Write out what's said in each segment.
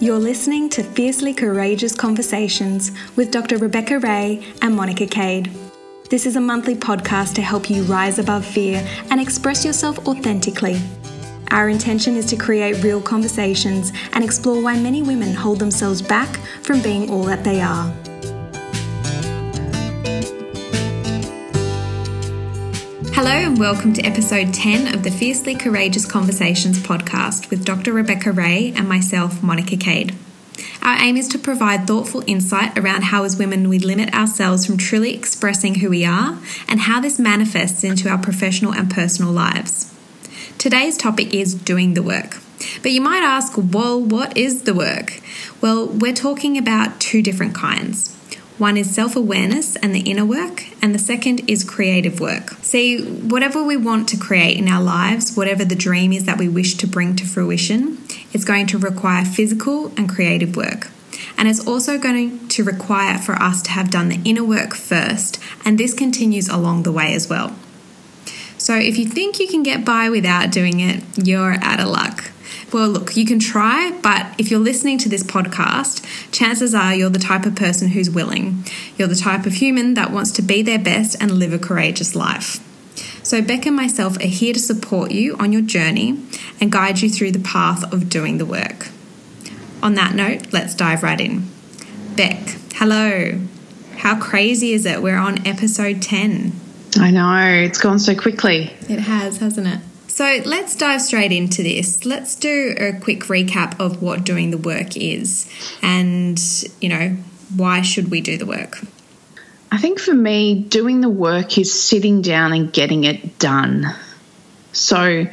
You're listening to Fiercely Courageous Conversations with Dr. Rebecca Ray and Monica Kade. This is a monthly podcast to help you rise above fear and express yourself authentically. Our intention is to create real conversations and explore why many women hold themselves back from being all that they are. Hello, and welcome to episode 10 of the Fiercely Courageous Conversations podcast with Dr. Rebecca Ray and myself, Monica Kade. Our aim is to provide thoughtful insight around how, as women, we limit ourselves from truly expressing who we are and how this manifests into our professional and personal lives. Today's topic is doing the work. But you might ask, well, what is the work? Well, we're talking about two different kinds. One is self awareness and the inner work, and the second is creative work. See, whatever we want to create in our lives, whatever the dream is that we wish to bring to fruition, it's going to require physical and creative work. And it's also going to require for us to have done the inner work first, and this continues along the way as well. So if you think you can get by without doing it, you're out of luck. Well, look, you can try, but if you're listening to this podcast, chances are you're the type of person who's willing. You're the type of human that wants to be their best and live a courageous life. So, Beck and myself are here to support you on your journey and guide you through the path of doing the work. On that note, let's dive right in. Beck, hello. How crazy is it? We're on episode 10. I know, it's gone so quickly. It has, hasn't it? So let's dive straight into this. Let's do a quick recap of what doing the work is and, you know, why should we do the work? I think for me, doing the work is sitting down and getting it done. So,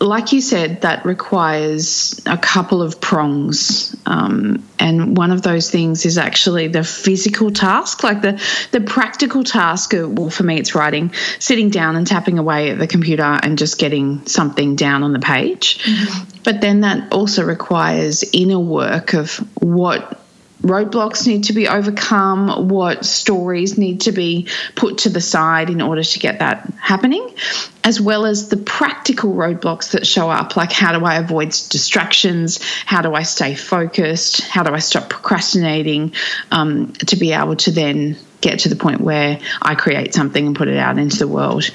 like you said, that requires a couple of prongs. Um, and one of those things is actually the physical task, like the, the practical task. Of, well, for me, it's writing, sitting down and tapping away at the computer and just getting something down on the page. Mm-hmm. But then that also requires inner work of what roadblocks need to be overcome, what stories need to be put to the side in order to get that happening, as well as the practical roadblocks that show up like how do I avoid distractions, how do I stay focused, how do I stop procrastinating um, to be able to then get to the point where I create something and put it out into the world.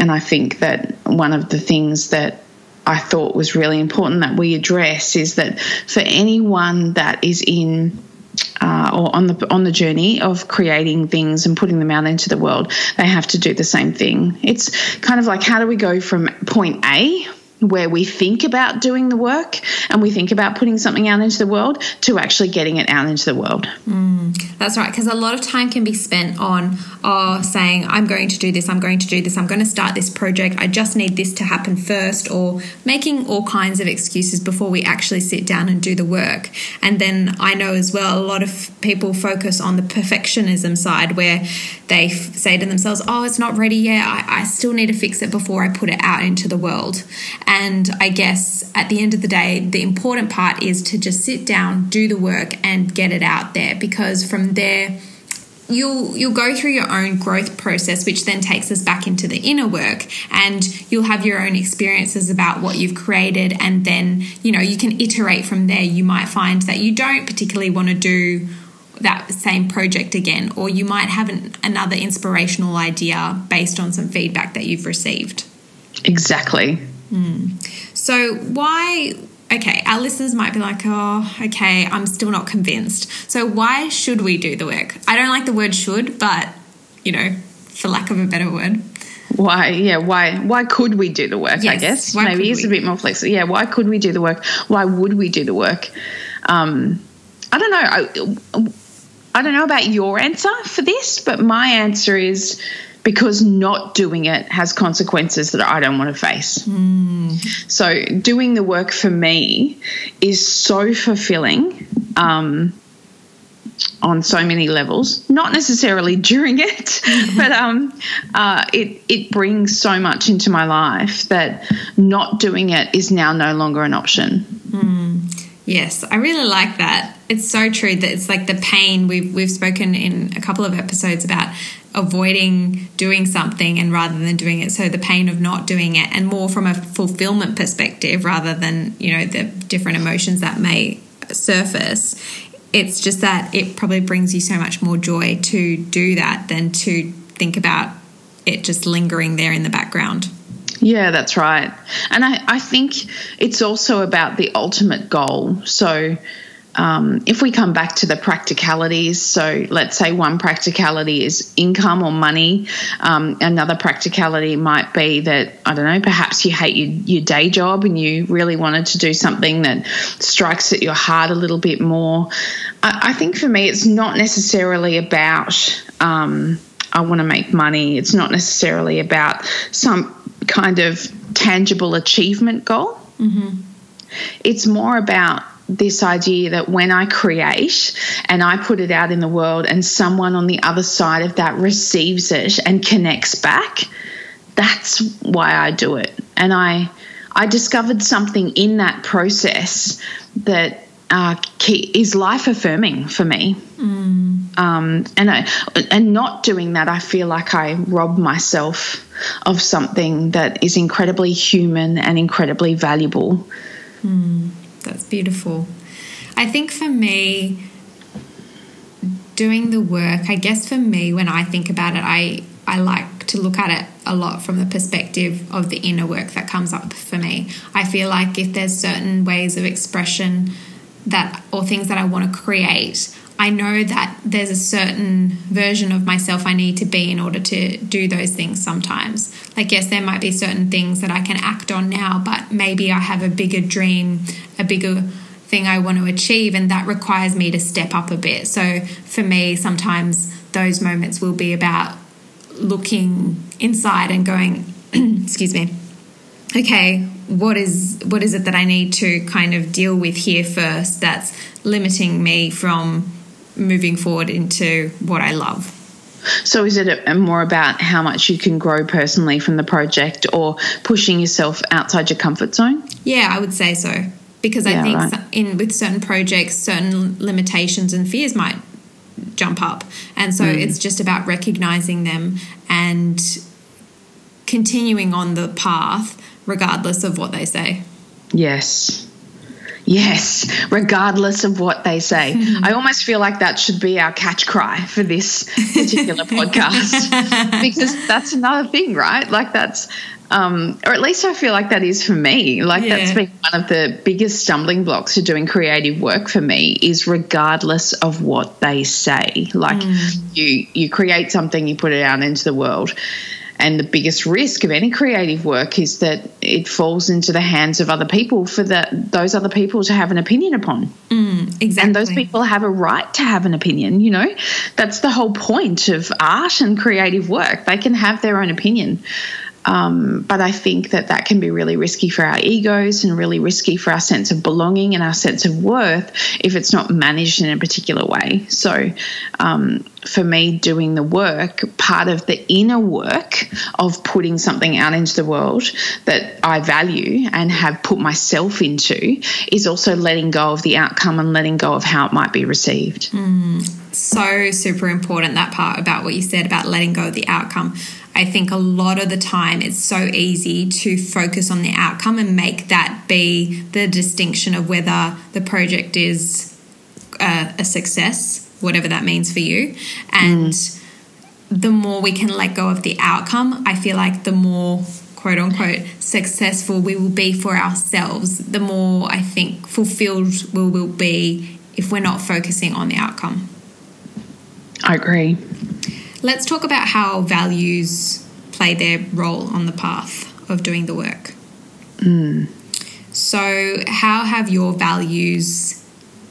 And I think that one of the things that I thought was really important that we address is that for anyone that is in uh, or on the on the journey of creating things and putting them out into the world, they have to do the same thing. It's kind of like how do we go from point A where we think about doing the work and we think about putting something out into the world to actually getting it out into the world. Mm, that's right, because a lot of time can be spent on oh, saying, I'm going to do this, I'm going to do this, I'm going to start this project, I just need this to happen first, or making all kinds of excuses before we actually sit down and do the work. And then I know as well, a lot of people focus on the perfectionism side where they say to themselves, oh, it's not ready yet, I, I still need to fix it before I put it out into the world. And I guess at the end of the day, the important part is to just sit down, do the work, and get it out there because from there, you'll you'll go through your own growth process which then takes us back into the inner work and you'll have your own experiences about what you've created and then you know you can iterate from there you might find that you don't particularly want to do that same project again or you might have an, another inspirational idea based on some feedback that you've received exactly Mm. So, why? Okay, our listeners might be like, oh, okay, I'm still not convinced. So, why should we do the work? I don't like the word should, but, you know, for lack of a better word. Why, yeah, why why could we do the work, yes, I guess? Maybe it's a bit more flexible. Yeah, why could we do the work? Why would we do the work? Um, I don't know. I, I don't know about your answer for this, but my answer is because not doing it has consequences that I don't want to face. Mm. So, doing the work for me is so fulfilling um, on so many levels. Not necessarily during it, mm-hmm. but um, uh, it it brings so much into my life that not doing it is now no longer an option. Mm. Yes, I really like that. It's so true that it's like the pain we've we've spoken in a couple of episodes about avoiding doing something and rather than doing it so the pain of not doing it and more from a fulfillment perspective rather than you know the different emotions that may surface. It's just that it probably brings you so much more joy to do that than to think about it just lingering there in the background. Yeah, that's right. And I, I think it's also about the ultimate goal. So, um, if we come back to the practicalities, so let's say one practicality is income or money, um, another practicality might be that, I don't know, perhaps you hate your, your day job and you really wanted to do something that strikes at your heart a little bit more. I, I think for me, it's not necessarily about, um, I want to make money. It's not necessarily about some kind of tangible achievement goal. Mm-hmm. It's more about this idea that when I create and I put it out in the world and someone on the other side of that receives it and connects back, that's why I do it. And I I discovered something in that process that uh, key, is life affirming for me. Mm. Um, and I, and not doing that, I feel like I rob myself of something that is incredibly human and incredibly valuable. Mm, that's beautiful. I think for me, doing the work, I guess for me, when I think about it, I I like to look at it a lot from the perspective of the inner work that comes up for me. I feel like if there's certain ways of expression that or things that I want to create, I know that there's a certain version of myself I need to be in order to do those things sometimes. Like, yes, there might be certain things that I can act on now, but maybe I have a bigger dream, a bigger thing I want to achieve, and that requires me to step up a bit. So, for me, sometimes those moments will be about looking inside and going, excuse me, okay, what is what is it that I need to kind of deal with here first that's limiting me from moving forward into what I love. So, is it more about how much you can grow personally from the project or pushing yourself outside your comfort zone? Yeah, I would say so. Because I Yeah, think right. in with certain projects, certain limitations and fears might jump up. And so mm. it's just about recognizing them and continuing on the path regardless of what they say. Yes. Yes, regardless of what they say. I almost feel like that should be our catch cry for this particular podcast because that's another thing, right? Like, that's, um, or at least I feel like that is for me. Like, that's been one of the biggest stumbling blocks to doing creative work for me is regardless of what they say. Like, you, you create something, you put it out into the world. And the biggest risk of any creative work is that it falls into the hands of other people for that those other people to have an opinion upon. Exactly. And those people have a right to have an opinion, you know? That's the whole point of art and creative work. They can have their own opinion. Um, but I think that that can be really risky for our egos and really risky for our sense of belonging and our sense of worth if it's not managed in a particular way. So, um, for me, doing the work, part of the inner work of putting something out into the world that I value and have put myself into is also letting go of the outcome and letting go of how it might be received. so super important that part about what you said about letting go of the outcome. I think a lot of the time it's so easy to focus on the outcome and make that be the distinction of whether the project is a, a success, whatever that means for you. And the more we can let go of the outcome, I feel like the more quote unquote successful we will be for ourselves, the more I think fulfilled we will be if we're not focusing on the outcome. I agree. Let's talk about how values play their role on the path of doing the work. So, how have your values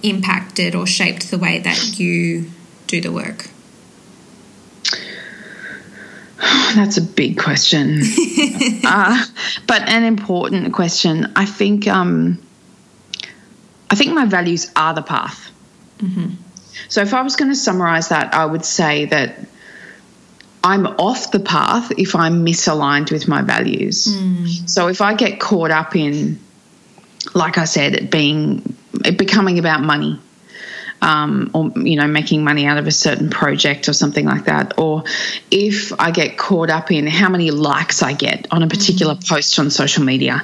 impacted or shaped the way that you do the work? That's a big question, uh, but an important question. I think. Um, I think my values are the path. So, if I was going to summarize that, I would say that I'm off the path if I'm misaligned with my values. So, if I get caught up in, like I said, it being it becoming about money, um, or you know making money out of a certain project or something like that or if i get caught up in how many likes i get on a particular mm. post on social media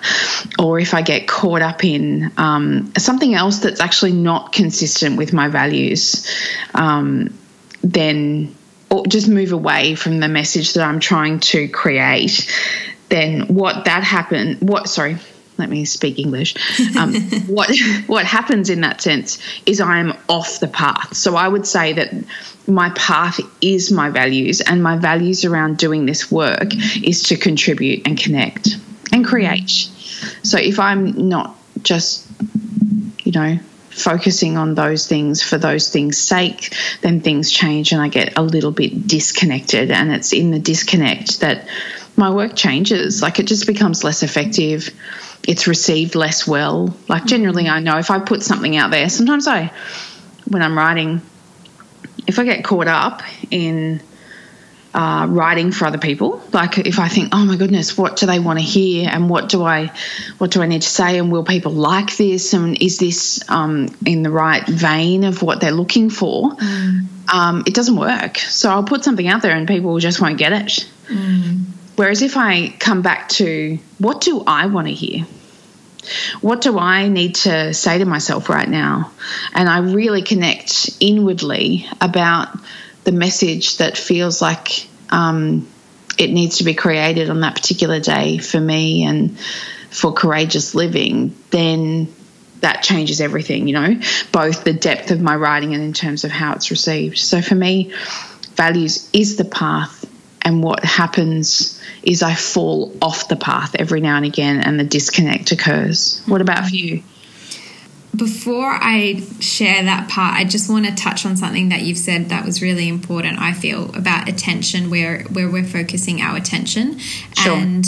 or if i get caught up in um, something else that's actually not consistent with my values um, then or just move away from the message that i'm trying to create then what that happened what sorry let me speak English. Um, what what happens in that sense is I am off the path. So I would say that my path is my values, and my values around doing this work is to contribute and connect and create. So if I'm not just, you know, focusing on those things for those things' sake, then things change and I get a little bit disconnected. And it's in the disconnect that my work changes. Like it just becomes less effective it's received less well. Like generally, I know if I put something out there, sometimes I, when I'm writing, if I get caught up in uh, writing for other people, like if I think, oh my goodness, what do they want to hear, and what do I, what do I need to say, and will people like this, and is this um, in the right vein of what they're looking for? Mm. Um, it doesn't work. So I'll put something out there, and people just won't get it. Mm. Whereas if I come back to what do I want to hear? What do I need to say to myself right now? And I really connect inwardly about the message that feels like um, it needs to be created on that particular day for me and for courageous living, then that changes everything, you know, both the depth of my writing and in terms of how it's received. So for me, values is the path and what happens is I fall off the path every now and again and the disconnect occurs. What about for you? Before I share that part, I just want to touch on something that you've said that was really important, I feel, about attention, where, where we're focusing our attention. Sure. And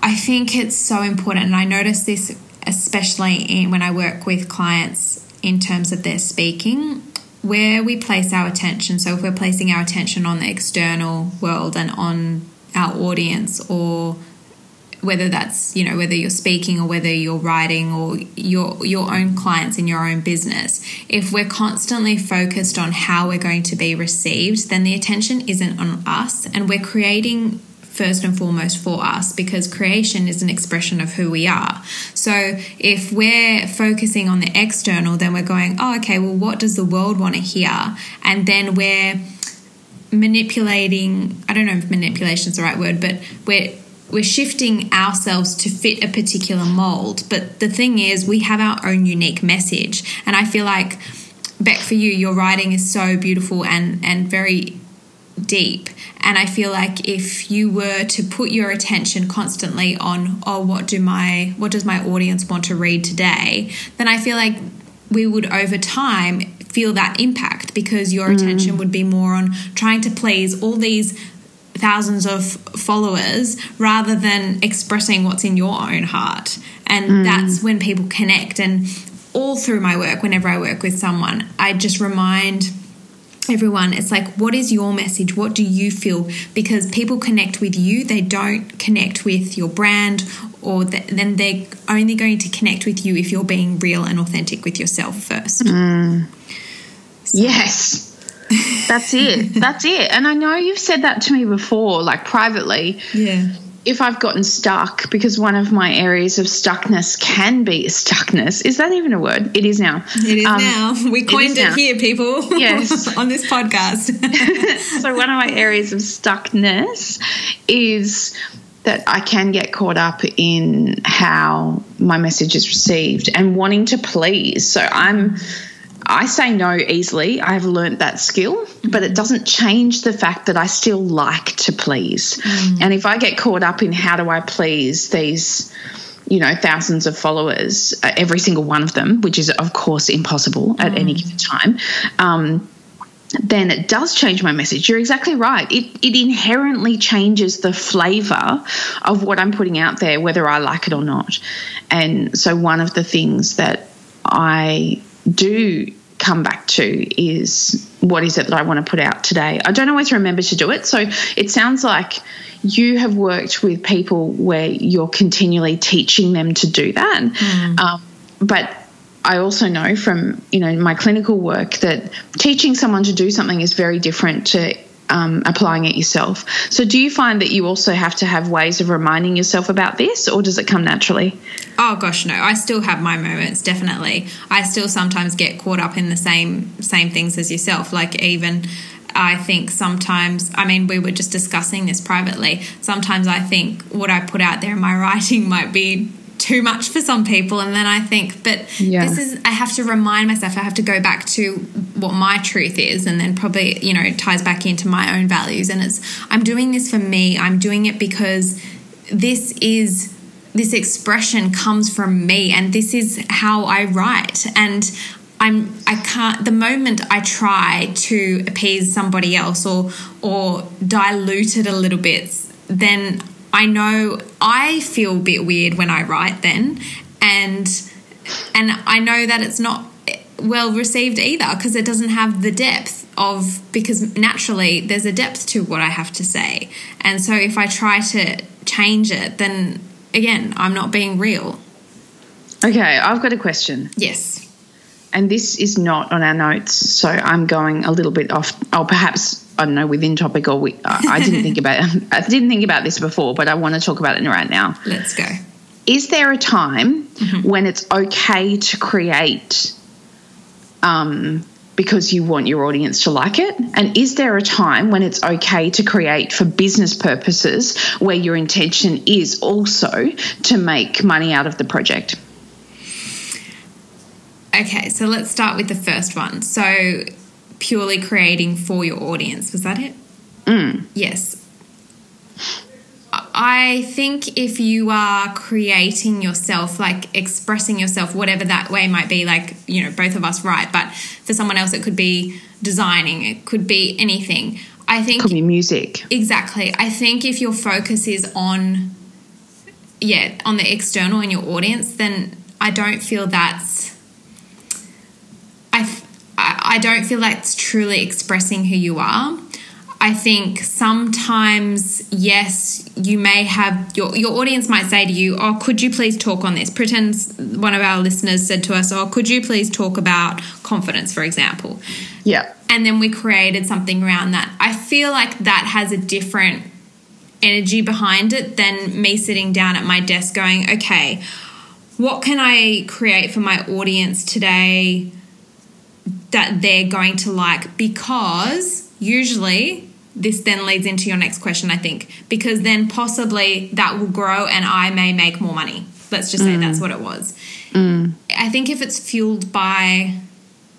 I think it's so important. And I notice this especially in, when I work with clients in terms of their speaking where we place our attention. So, if we're placing our attention on the external world and on our audience, or whether that's you know whether you're speaking or whether you're writing or your your own clients in your own business if we're constantly focused on how we're going to be received then the attention isn't on us and we're creating first and foremost for us because creation is an expression of who we are. So if we're focusing on the external, then we're going, oh, okay, well, what does the world want to hear? And then we're manipulating, I don't know if manipulation is the right word, but we're we're shifting ourselves to fit a particular mold. But the thing is, we have our own unique message. And I feel like, Beck, for you, your writing is so beautiful and, and very deep. And I feel like if you were to put your attention constantly on, oh, what do my what does my audience want to read today, then I feel like we would over time feel that impact because your mm. attention would be more on trying to please all these thousands of followers rather than expressing what's in your own heart. And mm. that's when people connect. And all through my work, whenever I work with someone, I just remind everyone it's like what is your message what do you feel because people connect with you they don't connect with your brand or the, then they're only going to connect with you if you're being real and authentic with yourself first mm. so. yes that's it that's it and i know you've said that to me before like privately yeah if I've gotten stuck, because one of my areas of stuckness can be stuckness. Is that even a word? It is now. It is um, now. We coined it, it here, people. Yes. on this podcast. so, one of my areas of stuckness is that I can get caught up in how my message is received and wanting to please. So, I'm I say no easily. I've learnt that skill, but it doesn't change the fact that I still like to please. Mm. And if I get caught up in how do I please these, you know, thousands of followers, uh, every single one of them, which is of course impossible at mm. any given time, um, then it does change my message. You're exactly right. It, it inherently changes the flavor of what I'm putting out there, whether I like it or not. And so, one of the things that I do come back to is what is it that I want to put out today? I don't always remember to do it. So it sounds like you have worked with people where you're continually teaching them to do that. Mm. Um, but I also know from you know my clinical work that teaching someone to do something is very different to um, applying it yourself. So, do you find that you also have to have ways of reminding yourself about this, or does it come naturally? Oh gosh, no. I still have my moments. Definitely, I still sometimes get caught up in the same same things as yourself. Like even. I think sometimes, I mean, we were just discussing this privately. Sometimes I think what I put out there in my writing might be too much for some people and then i think but yeah. this is i have to remind myself i have to go back to what my truth is and then probably you know ties back into my own values. And it's i'm doing this for me. I'm doing it because this is this expression comes from me and this is how i write. And I'm I can't the moment I try to appease somebody else or or dilute it a little bit then I know I feel a bit weird when I write then. And and I know that it's not well received either because it doesn't have the depth of because naturally there's a depth to what I have to say. And so if I try to change it then again I'm not being real. Okay, I've got a question. Yes. And this is not on our notes, so I'm going a little bit off. Oh, perhaps I don't know within topic or we, I didn't think about I didn't think about this before, but I want to talk about it right now. Let's go. Is there a time mm-hmm. when it's okay to create um, because you want your audience to like it? And is there a time when it's okay to create for business purposes where your intention is also to make money out of the project? Okay, so let's start with the first one. So purely creating for your audience. Was that it? Mm. Yes. I think if you are creating yourself, like expressing yourself, whatever that way might be, like, you know, both of us write, but for someone else, it could be designing, it could be anything. I think. Could be music. Exactly. I think if your focus is on, yeah, on the external in your audience, then I don't feel that's. I, I don't feel that's truly expressing who you are. I think sometimes, yes, you may have your, your audience might say to you, Oh, could you please talk on this? Pretend one of our listeners said to us, Oh, could you please talk about confidence, for example? Yeah. And then we created something around that. I feel like that has a different energy behind it than me sitting down at my desk going, Okay, what can I create for my audience today? that they're going to like because usually this then leads into your next question, I think, because then possibly that will grow and I may make more money. Let's just say mm. that's what it was. Mm. I think if it's fueled by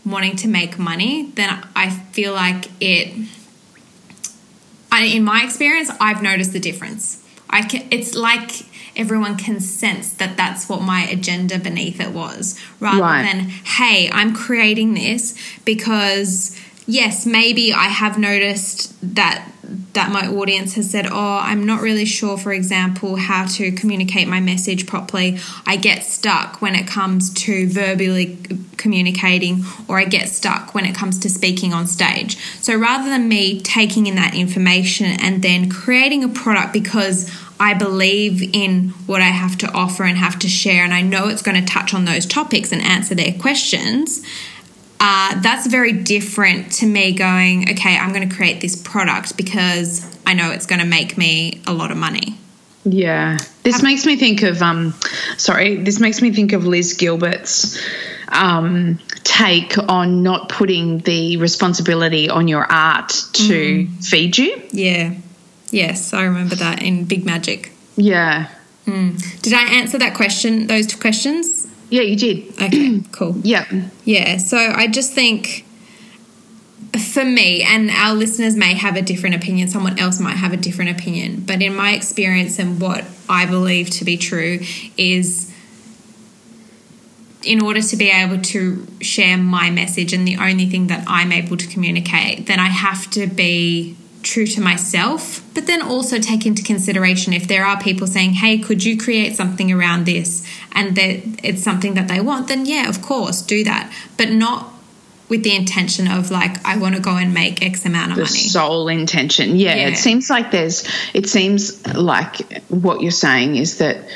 wanting to make money, then I feel like it. I, in my experience, I've noticed the difference. I can. It's like everyone can sense that that's what my agenda beneath it was rather right. than hey i'm creating this because yes maybe i have noticed that that my audience has said oh i'm not really sure for example how to communicate my message properly i get stuck when it comes to verbally communicating or i get stuck when it comes to speaking on stage so rather than me taking in that information and then creating a product because I believe in what I have to offer and have to share, and I know it's going to touch on those topics and answer their questions. Uh, that's very different to me going, okay, I'm going to create this product because I know it's going to make me a lot of money. Yeah. This makes me think of, um, sorry, this makes me think of Liz Gilbert's um, take on not putting the responsibility on your art to mm. feed you. Yeah. Yes, I remember that in Big Magic. Yeah. Mm. Did I answer that question, those two questions? Yeah, you did. Okay, cool. yeah. Yeah, so I just think for me, and our listeners may have a different opinion, someone else might have a different opinion, but in my experience and what I believe to be true is in order to be able to share my message and the only thing that I'm able to communicate, then I have to be true to myself, but then also take into consideration if there are people saying, hey, could you create something around this and that it's something that they want, then yeah, of course, do that. But not with the intention of like I want to go and make X amount of the money. Sole intention. Yeah, yeah, it seems like there's it seems like what you're saying is that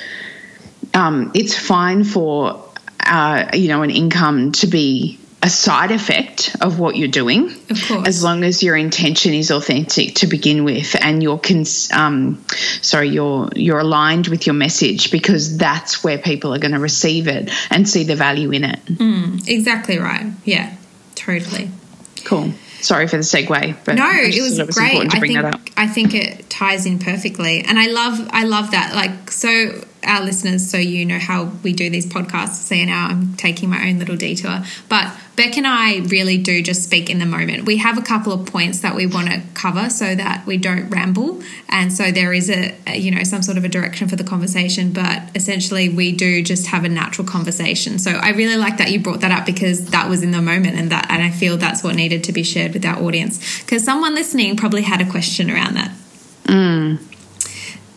um, it's fine for uh, you know, an income to be a side effect of what you're doing, of course. as long as your intention is authentic to begin with, and you're cons- um, sorry, you're you're aligned with your message because that's where people are going to receive it and see the value in it. Mm, exactly right. Yeah, totally. Cool. Sorry for the segue, but no, it was, it was great. I think I think it ties in perfectly, and I love I love that. Like so, our listeners, so you know how we do these podcasts. See now, I'm taking my own little detour, but Beck and I really do just speak in the moment. We have a couple of points that we want to cover so that we don't ramble, and so there is a, a you know some sort of a direction for the conversation. But essentially, we do just have a natural conversation. So I really like that you brought that up because that was in the moment, and that and I feel that's what needed to be shared with our audience because someone listening probably had a question around that. Mm.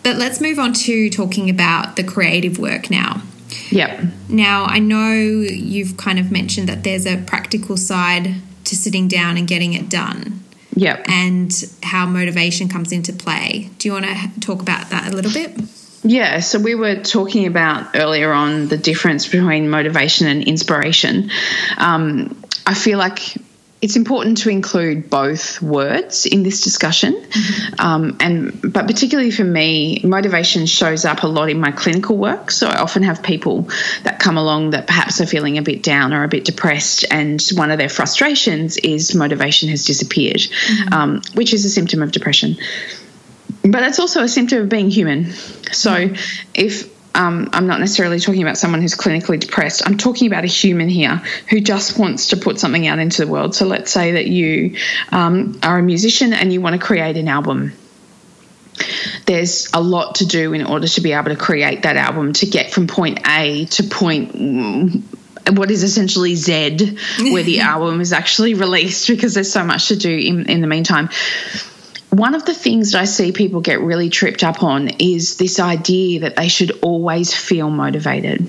But let's move on to talking about the creative work now. Yep. Now, I know you've kind of mentioned that there's a practical side to sitting down and getting it done. Yep. And how motivation comes into play. Do you want to talk about that a little bit? Yeah, so we were talking about earlier on the difference between motivation and inspiration. Um, I feel like it's important to include both words in this discussion, mm-hmm. um, and but particularly for me, motivation shows up a lot in my clinical work. So I often have people that come along that perhaps are feeling a bit down or a bit depressed, and one of their frustrations is motivation has disappeared, mm-hmm. um, which is a symptom of depression. But it's also a symptom of being human. So mm-hmm. if um, I'm not necessarily talking about someone who's clinically depressed. I'm talking about a human here who just wants to put something out into the world. So let's say that you um, are a musician and you want to create an album. There's a lot to do in order to be able to create that album to get from point A to point mm, what is essentially Z, where the album is actually released, because there's so much to do in, in the meantime one of the things that I see people get really tripped up on is this idea that they should always feel motivated.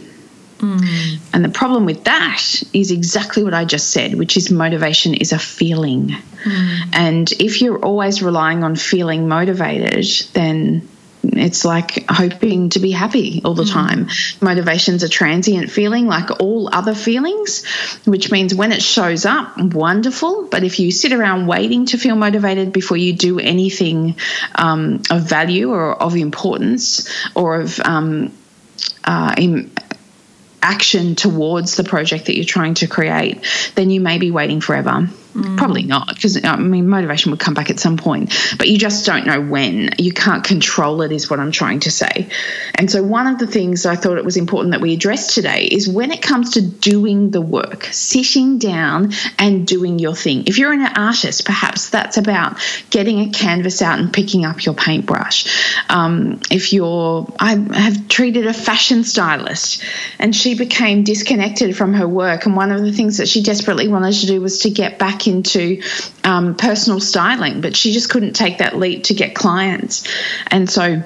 Mm. And the problem with that is exactly what I just said, which is motivation is a feeling. Mm. And if you're always relying on feeling motivated, then it's like hoping to be happy all the mm. time. Motivation's a transient feeling, like all other feelings, which means when it shows up, wonderful. But if you sit around waiting to feel motivated before you do anything um, of value or of importance or of um, uh, in, action towards the project that you're trying to create, then you may be waiting forever. Mm. Probably not, because I mean, motivation would come back at some point, but you just don't know when. You can't control it, is what I'm trying to say. And so, one of the things I thought it was important that we address today is when it comes to doing the work, sitting down and doing your thing. If you're an artist, perhaps that's about getting a canvas out and picking up your paintbrush. Um, if you're, I have treated a fashion stylist and she became disconnected from her work, and one of the things that she desperately wanted to do was to get back into um, personal styling, but she just couldn't take that leap to get clients. And so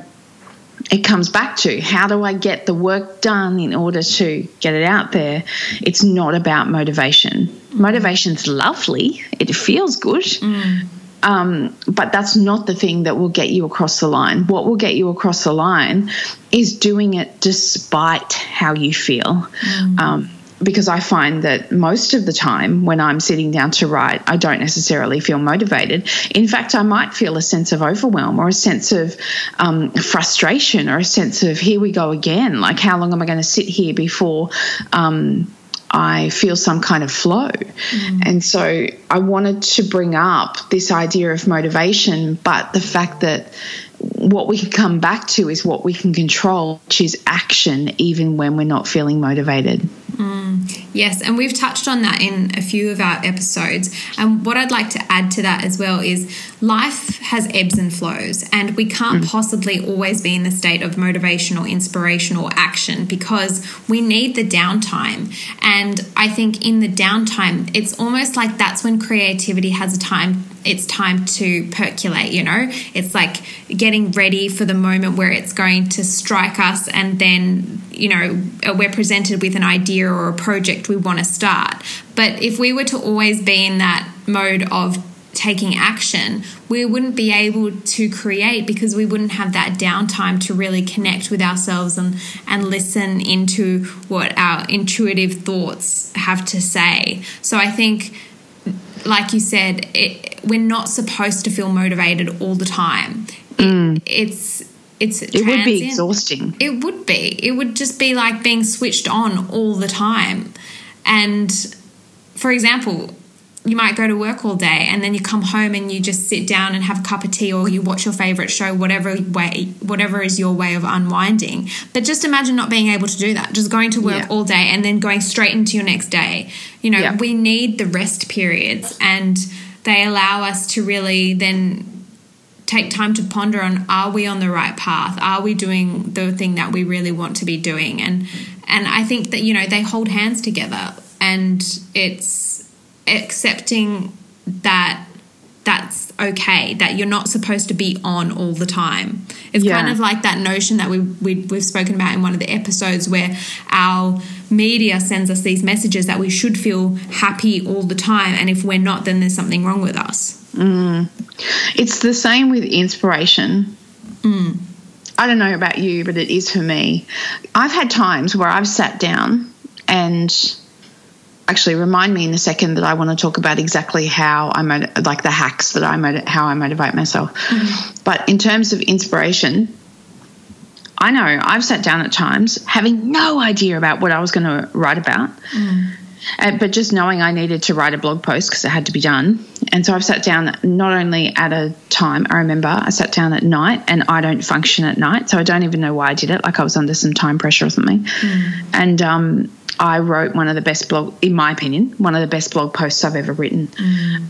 it comes back to how do I get the work done in order to get it out there? It's not about motivation. Motivation's lovely, it feels good. Mm. Um, but that's not the thing that will get you across the line. What will get you across the line is doing it despite how you feel. Mm. Um, because I find that most of the time when I'm sitting down to write, I don't necessarily feel motivated. In fact, I might feel a sense of overwhelm or a sense of um, frustration or a sense of, here we go again. Like, how long am I going to sit here before? Um, I feel some kind of flow. Mm. And so I wanted to bring up this idea of motivation, but the fact that what we can come back to is what we can control, which is action, even when we're not feeling motivated. Mm, yes, and we've touched on that in a few of our episodes. And what I'd like to add to that as well is life has ebbs and flows, and we can't mm. possibly always be in the state of motivation or inspiration or action because we need the downtime. And I think in the downtime, it's almost like that's when creativity has a time it's time to percolate, you know? It's like getting ready for the moment where it's going to strike us and then, you know, we're presented with an idea or a project we want to start. But if we were to always be in that mode of taking action, we wouldn't be able to create because we wouldn't have that downtime to really connect with ourselves and, and listen into what our intuitive thoughts have to say. So I think, like you said, it, we're not supposed to feel motivated all the time. It, mm. it's it's It would be exhausting. It would be. It would just be like being switched on all the time. And for example, you might go to work all day and then you come home and you just sit down and have a cup of tea or you watch your favorite show whatever way whatever is your way of unwinding but just imagine not being able to do that just going to work Yeah. all day and then going straight into your next day you know Yeah. we need the rest periods and they allow us to really then take time to ponder on are we on the right path? Are we doing the thing that we really want to be doing? And and i think that you know they hold hands together. And it's accepting that that's okay that you're not supposed to be on all the time. It's Yeah. kind of like that notion that we, we, we've spoken about in one of the episodes where our media sends us these messages that we should feel happy all the time. And if we're not then there's something wrong with us Mm. It's the same with inspiration. Mm. I don't know about you, but it is for me. I've had times where I've sat down and actually remind me in a second that I want to talk about exactly how I mot- like the hacks that I mot- how I motivate myself. Mm. But in terms of inspiration, I know I've sat down at times having no idea about what I was going to write about. Uh, but just knowing I needed to write a blog post because it had to be done. And so I've sat down not only at a time, I remember I sat down at night and I don't function at night. So I don't even know why I did it. Like I was under some time pressure or something. And um, I wrote one of the best blog, in my opinion, one of the best blog posts I've ever written.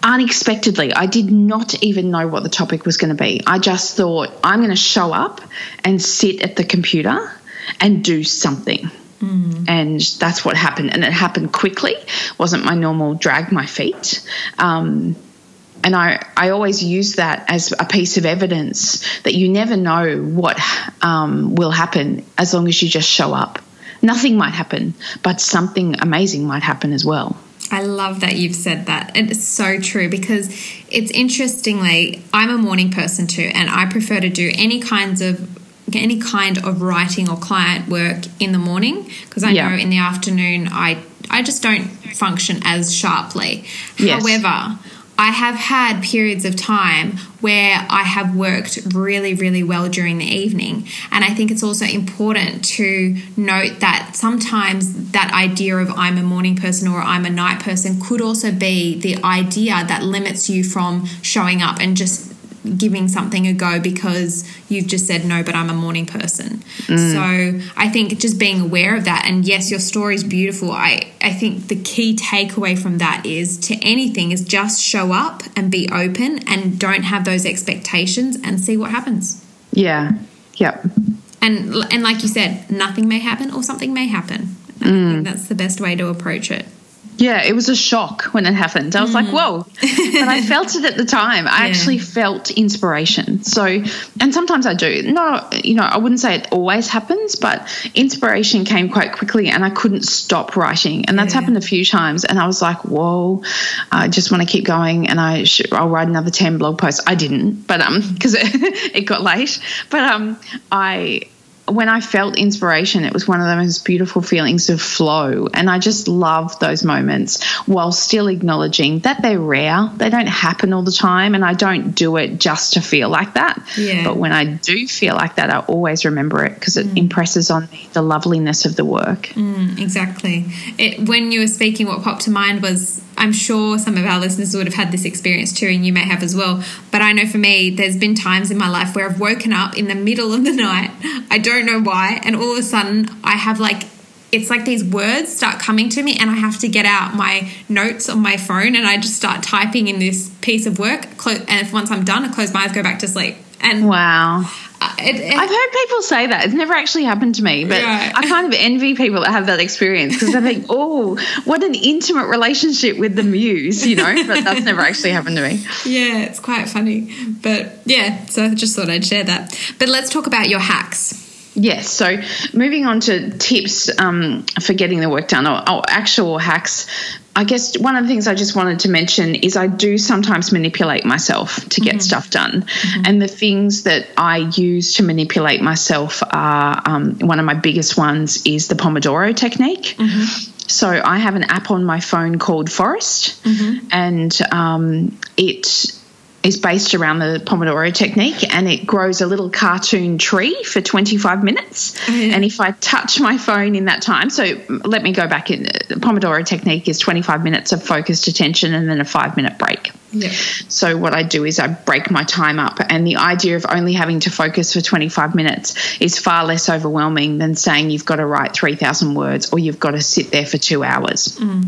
Unexpectedly, I did not even know what the topic was going to be. I just thought, I'm going to show up and sit at the computer and do something and that's what happened. And it happened quickly. Wasn't my normal drag my feet. Um, and I, I always use that as a piece of evidence that you never know what um, will happen as long as you just show up. Nothing might happen but something amazing might happen as well. I love that you've said that. It's so true because it's interestingly, I'm a morning person too, and I prefer to do any kinds of any kind of writing or client work in the morning because I Yeah. know in the afternoon I I just don't function as sharply. Yes. However, I have had periods of time where I have worked really, really well during the evening. And I think it's also important to note that sometimes that idea of I'm a morning person or I'm a night person could also be the idea that limits you from showing up and just giving something a go because you've just said no but i'm a morning person. Mm. So i think just being aware of that and yes your story is beautiful. I i think the key takeaway from that is to anything is just show up and be open and don't have those expectations and see what happens. Yeah. Yep. And and like you said nothing may happen or something may happen. Think mm. that's the best way to approach it Yeah, it was a shock when it happened. I was like, whoa. But I felt it at the time. I Yeah. actually felt inspiration. So, and sometimes I do. No, you know, I wouldn't say it always happens, but inspiration came quite quickly and I couldn't stop writing. And that's Yeah. happened a few times. And I was like, whoa, I just want to keep going and I should, I'll write another 10 blog posts. I didn't, but, um, because it, it got late. But, um, I, when I felt inspiration, it was one of the most beautiful feelings of flow. And I just love those moments while still acknowledging that they're rare. They don't happen all the time. And I don't do it just to feel like that. Yeah. But when I do feel like that, I always remember it because it mm. impresses on me the loveliness of the work. Mm, exactly. It, when you were speaking, what popped to mind was I'm sure some of our listeners would have had this experience too, and you may have as well. But I know for me, there's been times in my life where I've woken up in the middle of the night. I don't know why. And all of a sudden, I have like, it's like these words start coming to me, and I have to get out my notes on my phone and I just start typing in this piece of work. And once I'm done, I close my eyes, go back to sleep. And Wow. It, it, I've heard people say that. It's never actually happened to me, but Right. I kind of envy people that have that experience because I think, oh, what an intimate relationship with the muse, you know? But that's never actually happened to me. Yeah, it's quite funny. But yeah, so I just thought I'd share that. But let's talk about your hacks. Yes. So moving on to tips um, for getting the work done or, or, actual hacks. I guess one of the things I just wanted to mention is I do sometimes manipulate myself to get mm-hmm. stuff done. Mm-hmm. And the things that I use to manipulate myself are um, one of my biggest ones is the Pomodoro technique. Mm-hmm. So I have an app on my phone called Forest, mm-hmm. and um, it is based around the Pomodoro technique and it grows a little cartoon tree for 25 minutes. Mm-hmm. And if I touch my phone in that time, so let me go back in the Pomodoro technique is 25 minutes of focused attention and then a five minute break. Yeah. So what I do is I break my time up and the idea of only having to focus for 25 minutes is far less overwhelming than saying you've got to write 3000 words or you've got to sit there for 2 hours. Mm.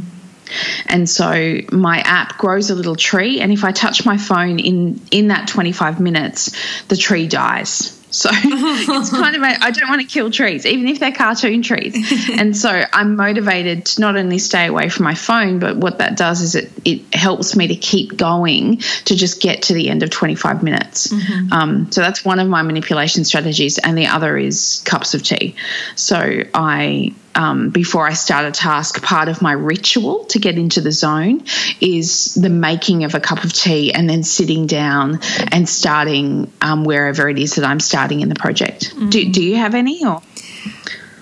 And so my app grows a little tree, and if I touch my phone in in that 25 minutes, the tree dies. So it's kind of, I don't want to kill trees, even if they're cartoon trees. and so I'm motivated to not only stay away from my phone, but what that does is it, it helps me to keep going to just get to the end of 25 minutes. Mm-hmm. Um, so that's one of my manipulation strategies. And the other is cups of tea. So I um, before I start a task, part of my ritual to get into the zone is the making of a cup of tea and then sitting down and starting um, wherever it is that I'm starting in the project. Mm. Do, do you have any or?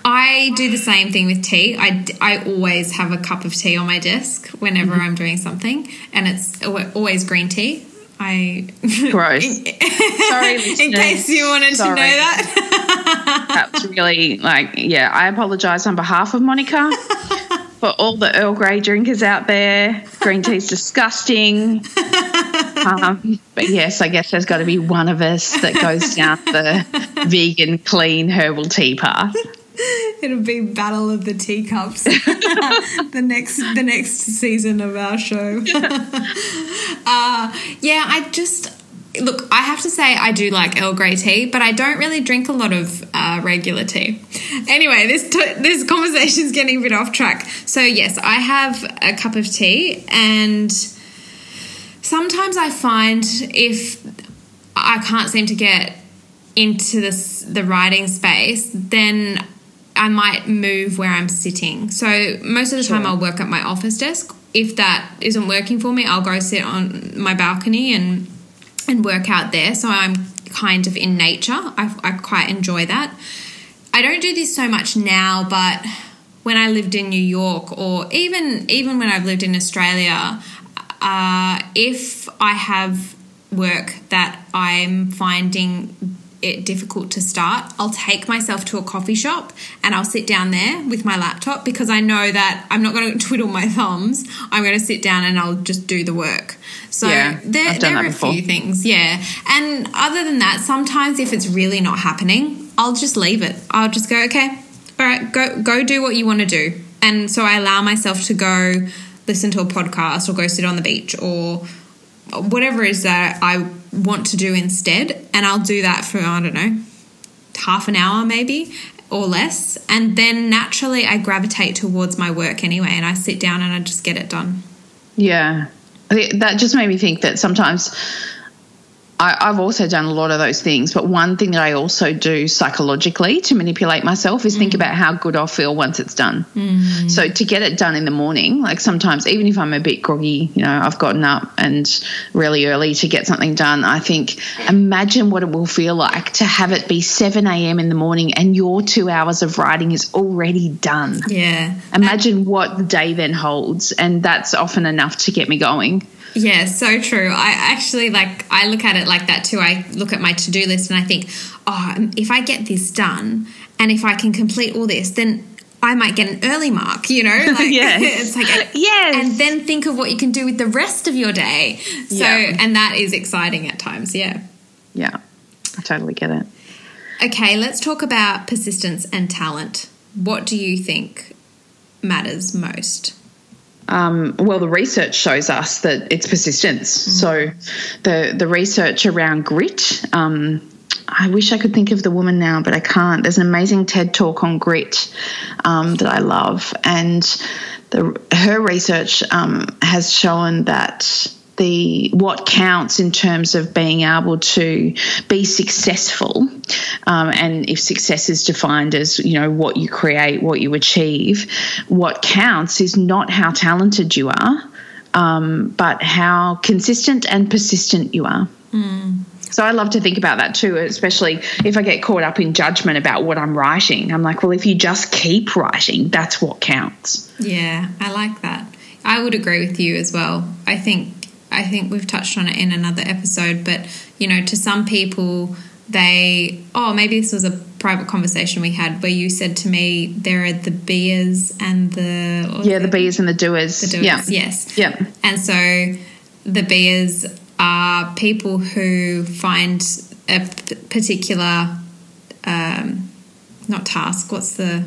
I do the same thing with tea. I, I always have a cup of tea on my desk whenever mm-hmm. I'm doing something, and it's always green tea. I gross. Sorry, in case you wanted Sorry. to know that. That's really like yeah. I apologise on behalf of Monica for all the Earl Grey drinkers out there. Green tea's disgusting. Um, but yes, I guess there's got to be one of us that goes down the vegan, clean herbal tea path. It'll be Battle of the Teacups. the next the next season of our show. uh, yeah, I just look. I have to say I do like Earl Grey tea, but I don't really drink a lot of uh, regular tea. Anyway, this t- this conversation is getting a bit off track. So yes, I have a cup of tea, and sometimes I find if I can't seem to get into this the writing space, then I might move where I'm sitting. So most of the sure. time I'll work at my office desk. If that isn't working for me, I'll go sit on my balcony and and work out there. So I'm kind of in nature. I, I quite enjoy that. I don't do this so much now, but when I lived in New York, or even even when I've lived in Australia, uh, if I have work that I'm finding it difficult to start, I'll take myself to a coffee shop and I'll sit down there with my laptop because I know that I'm not going to twiddle my thumbs. I'm going to sit down and I'll just do the work. So yeah, there, there are a before. few things, yeah. And other than that, sometimes if it's really not happening, I'll just leave it. I'll just go, okay, all right, go go do what you want to do. And so I allow myself to go listen to a podcast or go sit on the beach or whatever is that I want to do instead. And I'll do that for, I don't know, half an hour maybe or less. And then naturally I gravitate towards my work anyway and I sit down and I just get it done. Yeah. That just made me think that sometimes I, have also done a lot of those things, but one thing that I also do psychologically to manipulate myself is mm. think about how good I'll feel once it's done. Mm. So to get it done in the morning, like sometimes even if I'm a bit groggy, you know, I've gotten up and really early to get something done. I think imagine what it will feel like to have it be 7 a.m. in the morning and your two hours of writing is already done. Yeah. Imagine and- what the day then holds, and that's often enough to get me going. Yeah, so true. I actually like I look at it like that too. I look at my to-do list and I think, "Oh, um, if I get this done and if I can complete all this, then I might get an early mark, you know? Like yes. it's like yes. And then think of what you can do with the rest of your day. So yeah. and that is exciting at times, yeah. Yeah. I totally get it. Okay, let's talk about persistence and talent. What do you think matters most? Um, well, the research shows us that it's persistence. Mm. So, the the research around grit. Um, I wish I could think of the woman now, but I can't. There's an amazing TED talk on grit um, that I love, and the, her research um, has shown that the what counts in terms of being able to be successful, um, and if success is defined as you know what you create, what you achieve, what counts is not how talented you are, um, but how consistent and persistent you are. Mm. So I love to think about that too, especially if I get caught up in judgment about what I'm writing. I'm like, well, if you just keep writing, that's what counts. Yeah, I like that. I would agree with you as well. I think I think we've touched on it in another episode, but you know, to some people they oh maybe this was a private conversation we had where you said to me there are the beers and the yeah the beers and the doers. The doers yeah. yes. Yeah. And so the beers are people who find a p- particular um, not task what's the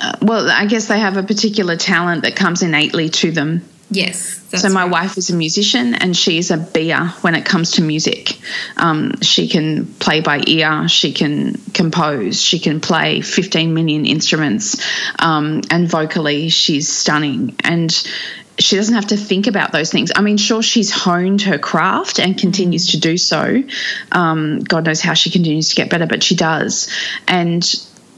uh, well i guess they have a particular talent that comes innately to them yes so my right. wife is a musician and she's a beer when it comes to music um, she can play by ear she can compose she can play 15 million instruments um, and vocally she's stunning and she doesn't have to think about those things. I mean, sure, she's honed her craft and continues to do so. Um, God knows how she continues to get better, but she does. And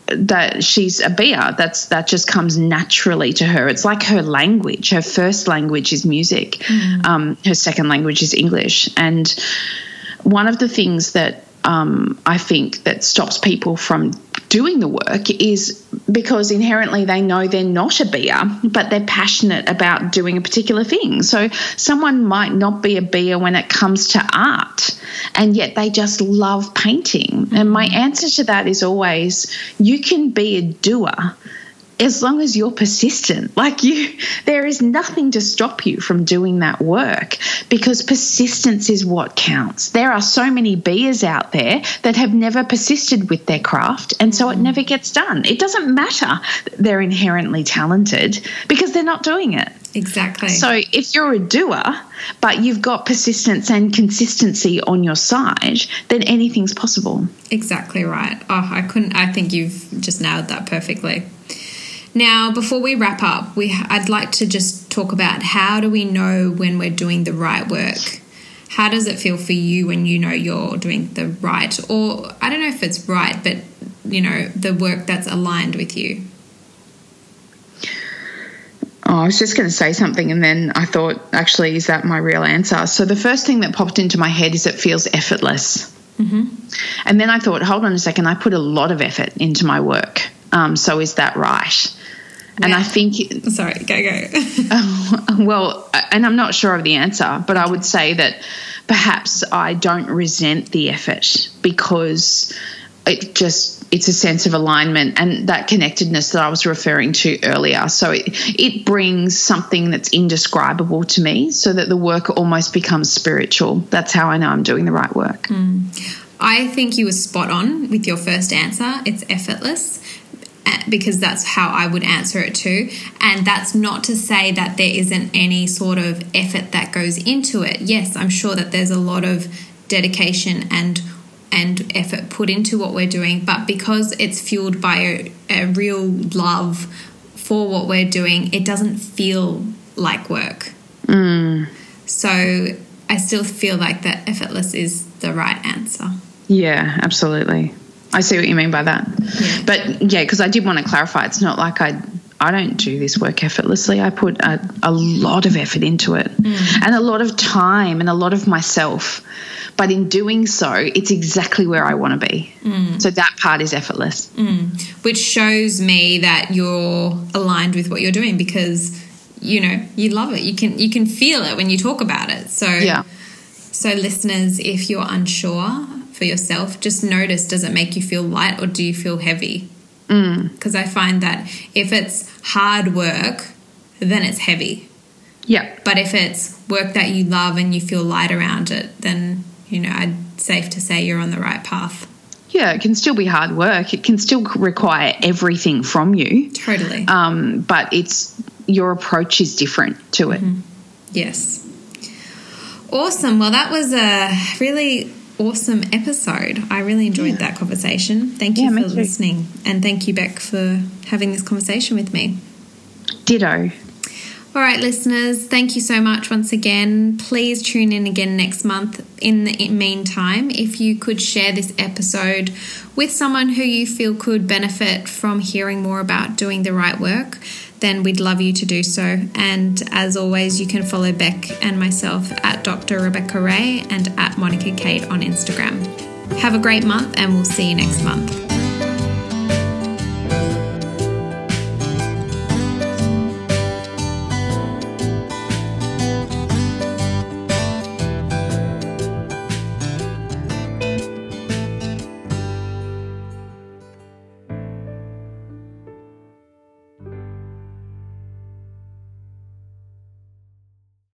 that she's a beer that's that just comes naturally to her. It's like her language her first language is music. Mm. um, her second language is english. And one of the things that um, I think that stops people from doing the work is because inherently they know they're not a beer, but they're passionate about doing a particular thing. So someone might not be a beer when it comes to art, and yet they just love painting. And my answer to that is always you can be a doer as long as you're persistent like you there is nothing to stop you from doing that work because persistence is what counts. There are so many beers out there that have never persisted with their craft and so it mm. never gets done. It doesn't matter they're inherently talented because they're not doing it. Exactly. So if you're a doer but you've got persistence and consistency on your side then anything's possible. Exactly right. Oh i couldn't i think you've just nailed that perfectly now, before we wrap up, we I'd like to just talk about how do we know when we're doing the right work? How does it feel for you when you know you're doing the right or I don't know if it's right, but you know, the work that's aligned with you? Oh, I was just going to say something, and then I thought, actually, is that my real answer? So the first thing that popped into my head is it feels effortless. Mm-hmm. And then I thought, hold on a second, I put a lot of effort into my work. Um, so is that right? And I think. Sorry, go, go. well, and I'm not sure of the answer, but I would say that perhaps I don't resent the effort because it just it's a sense of alignment and that connectedness that I was referring to earlier. So it, it brings something that's indescribable to me so that the work almost becomes spiritual. That's how I know I'm doing the right work. Mm. I think you were spot on with your first answer. It's effortless because that's how I would answer it too. And that's not to say that there isn't any sort of effort that goes into it. Yes, I'm sure that there's a lot of dedication and and effort put into what we're doing, but because it's fueled by a, a real love for what we're doing, it doesn't feel like work. Mm. So I still feel like that effortless is the right answer. Yeah, absolutely. I see what you mean by that. Yeah. But yeah, because I did want to clarify, it's not like I I don't do this work effortlessly. I put a, a lot of effort into it mm. and a lot of time and a lot of myself. But in doing so, it's exactly where I want to be. Mm. So that part is effortless. Mm. Which shows me that you're aligned with what you're doing because you know you love it. You can you can feel it when you talk about it. So yeah. So listeners, if you're unsure for yourself, just notice does it make you feel light or do you feel heavy? Because mm. I find that if it's hard work, then it's heavy. Yeah. But if it's work that you love and you feel light around it, then, you know, I'd safe to say you're on the right path. Yeah, it can still be hard work. It can still require everything from you. Totally. Um, but it's your approach is different to it. Mm-hmm. Yes. Awesome. Well, that was a really awesome episode. I really enjoyed yeah. that conversation. Thank you yeah, for listening. And thank you, Beck, for having this conversation with me. Ditto. All right, listeners, thank you so much once again. Please tune in again next month. In the meantime, if you could share this episode with someone who you feel could benefit from hearing more about doing the right work, then we'd love you to do so. And as always, you can follow Beck and myself at Dr. Rebecca Ray and at Monica Kade on Instagram. Have a great month, and we'll see you next month.